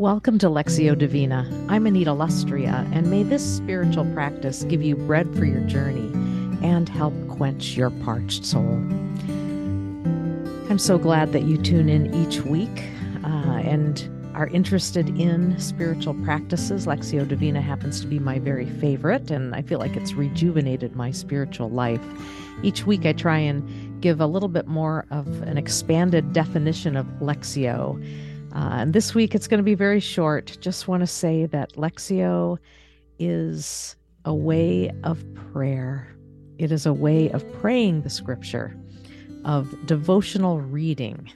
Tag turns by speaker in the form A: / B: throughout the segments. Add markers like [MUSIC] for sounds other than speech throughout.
A: Welcome to Lectio Divina. I'm Anita Lustrea, and may this spiritual practice give you bread for your journey and help quench your parched soul. I'm so glad that you tune in each week uh, and are interested in spiritual practices. Lectio Divina happens to be my very favorite, and I feel like it's rejuvenated my spiritual life. Each week, I try and give a little bit more of an expanded definition of Lectio. Uh, and this week, it's going to be very short. Just want to say that Lectio is a way of prayer, it is a way of praying the scripture, of devotional reading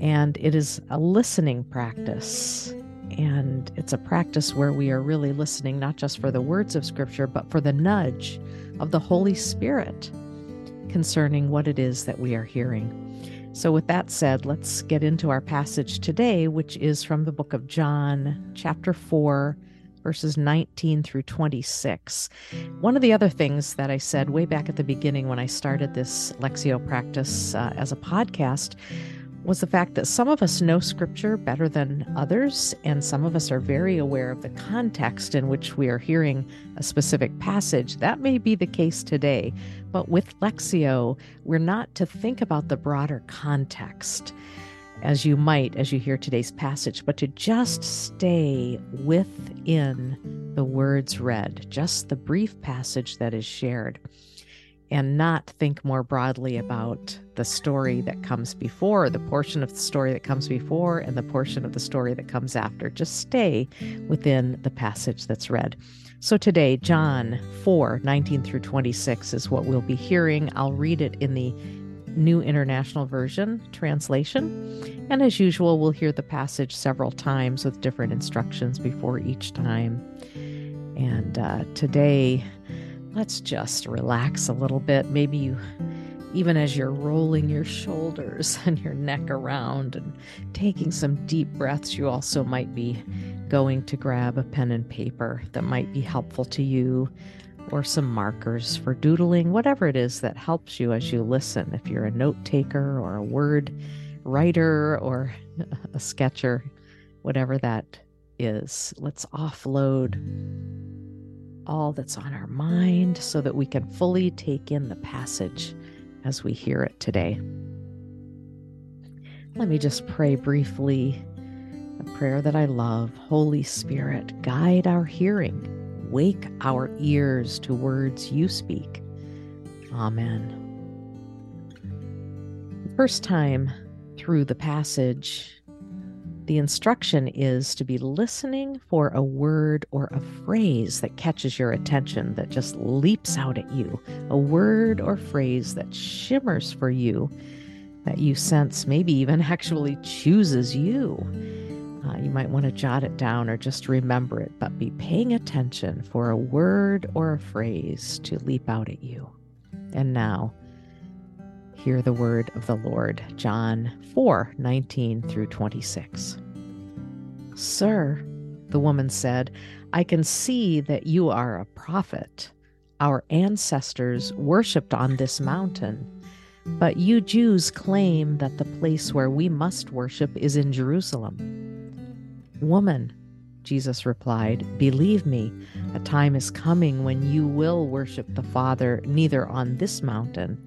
A: and it is a listening practice. And it's a practice where we are really listening not just for the words of Scripture, but for the nudge of the Holy Spirit concerning what it is that we are hearing. So, with that said, let's get into our passage today, which is from the book of John, chapter 4, verses 19 through 26. One of the other things that I said way back at the beginning when I started this Lectio practice uh, as a podcast was the fact that some of us know scripture better than others, and some of us are very aware of the context in which we are hearing a specific passage. That may be the case today, but with Lectio, we're not to think about the broader context as you might as you hear today's passage, but to just stay within the words read, just the brief passage that is shared and not think more broadly about the story that comes before, the portion of the story that comes before, and the portion of the story that comes after. Just stay within the passage that's read. So today, John 4 19 through 26 is what we'll be hearing. I'll read it in the New International Version translation. And as usual, we'll hear the passage several times with different instructions before each time. And uh, today, let's just relax a little bit. Maybe you, even as you're rolling your shoulders [LAUGHS] and your neck around and taking some deep breaths, you also might be going to grab a pen and paper that might be helpful to you or some markers for doodling, whatever it is that helps you as you listen. If you're a note taker or a word writer or a sketcher, whatever that is, let's offload all that's on our mind so that we can fully take in the passage as we hear it today. Let me just pray briefly a prayer that I love. Holy Spirit, guide our hearing, wake our ears to words you speak. Amen. The first time through the passage, the instruction is to be listening for a word or a phrase that catches your attention, that just leaps out at you, a word or phrase that shimmers for you, that you sense maybe even [LAUGHS] actually chooses you. Uh, you might want to jot it down or just remember it, but be paying attention for a word or a phrase to leap out at you. And now, hear the word of the Lord. John 4 19 through 26. Sir, the woman said, I can see that you are a prophet. Our ancestors worshipped on this mountain, but you Jews claim that the place where we must worship is in Jerusalem. Woman, Jesus replied, Believe me, a time is coming when you will worship the Father neither on this mountain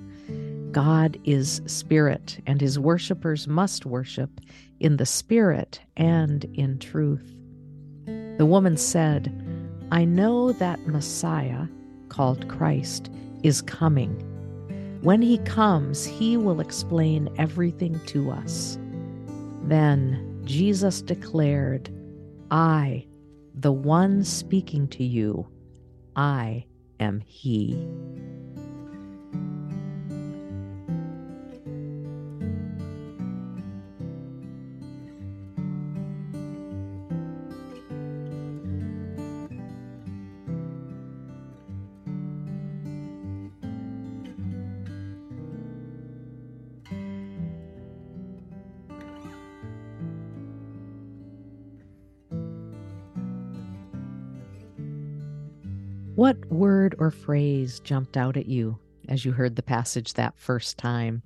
A: God is Spirit, and his worshippers must worship in the Spirit and in truth. The woman said, I know that Messiah, called Christ, is coming. When he comes, he will explain everything to us. Then Jesus declared, I, the one speaking to you, I am he. What word or phrase jumped out at you as you heard the passage that first time?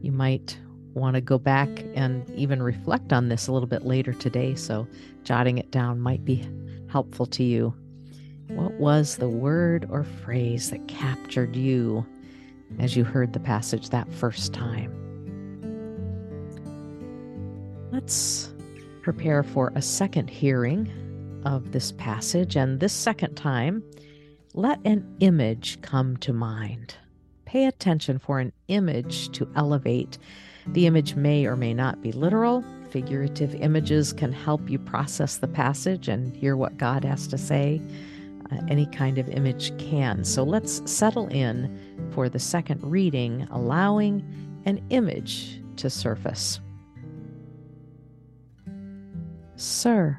A: You might want to go back and even reflect on this a little bit later today, so jotting it down might be helpful to you. What was the word or phrase that captured you as you heard the passage that first time? Let's prepare for a second hearing of this passage, and this second time, let an image come to mind. Pay attention for an image to elevate. The image may or may not be literal. Figurative images can help you process the passage and hear what God has to say. Uh, any kind of image can. So let's settle in for the second reading, allowing an image to surface. Sir,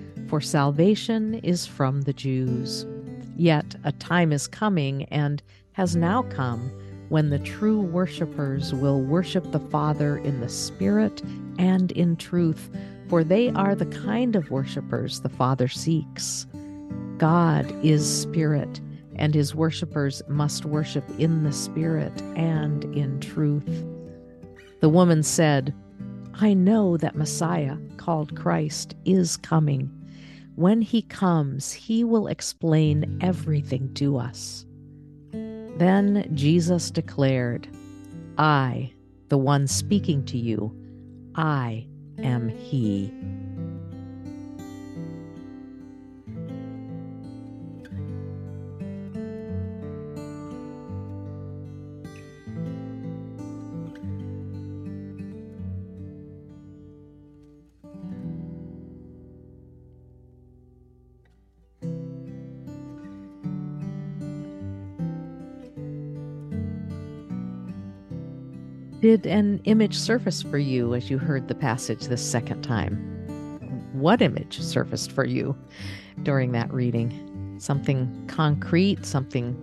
A: for salvation is from the Jews. Yet a time is coming and has now come when the true worshippers will worship the Father in the Spirit and in truth, for they are the kind of worshippers the Father seeks. God is Spirit, and his worshippers must worship in the Spirit and in truth. The woman said, I know that Messiah, called Christ, is coming. When he comes, he will explain everything to us. Then Jesus declared, I, the one speaking to you, I am he. Did an image surface for you as you heard the passage this second time? What image surfaced for you during that reading? Something concrete, something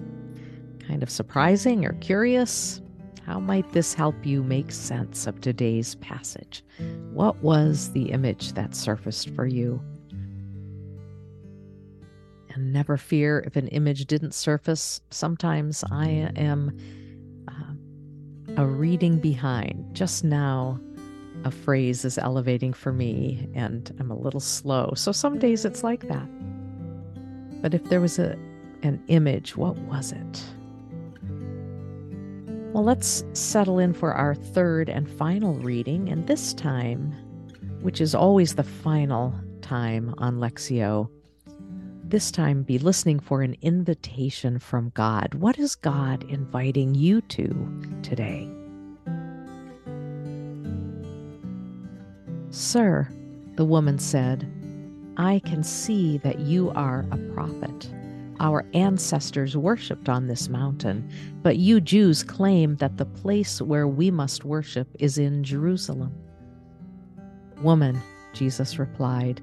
A: kind of surprising or curious? How might this help you make sense of today's passage? What was the image that surfaced for you? And never fear if an image didn't surface. Sometimes I am um, a reading behind. Just now, a phrase is elevating for me, and I'm a little slow. So some days it's like that. But if there was a, an image, what was it? Well, let's settle in for our third and final reading, and this time, which is always the final time on Lectio, this time be listening for an invitation from God. What is God inviting you to today? Sir, the woman said, I can see that you are a prophet. Our ancestors worshipped on this mountain, but you Jews claim that the place where we must worship is in Jerusalem. Woman, Jesus replied,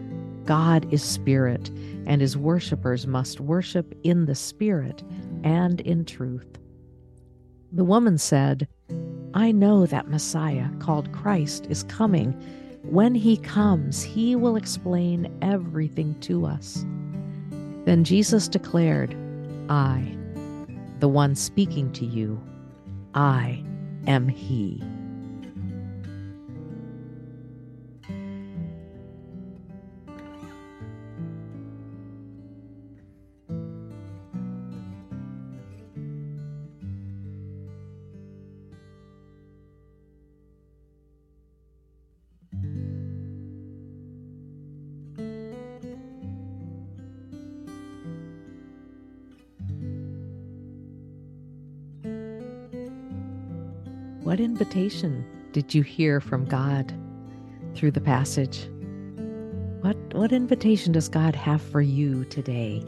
A: God is spirit, and his worshippers must worship in the spirit and in truth. The woman said, I know that Messiah, called Christ, is coming. When he comes, he will explain everything to us. Then Jesus declared, I, the one speaking to you, I am he. What invitation did you hear from God through the passage? What, what invitation does God have for you today?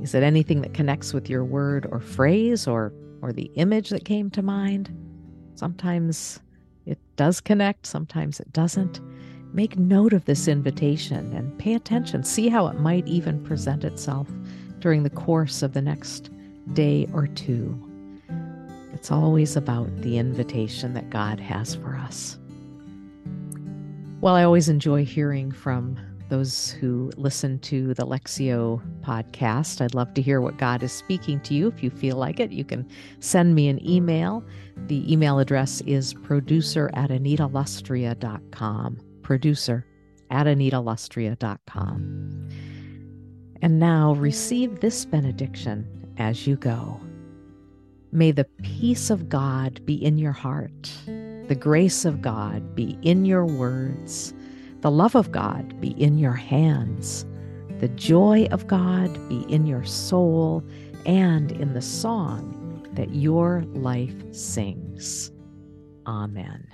A: Is it anything that connects with your word or phrase or, or the image that came to mind? Sometimes it does connect, sometimes it doesn't. Make note of this invitation and pay attention. See how it might even present itself during the course of the next day or two. It's always about the invitation that God has for us. Well, I always enjoy hearing from those who listen to the Lectio podcast. I'd love to hear what God is speaking to you. If you feel like it, you can send me an email. The email address is producer at anitalustrea.com. Producer at anitalustrea.com. And now receive this benediction as you go. May the peace of God be in your heart, the grace of God be in your words, the love of God be in your hands, the joy of God be in your soul and in the song that your life sings. Amen.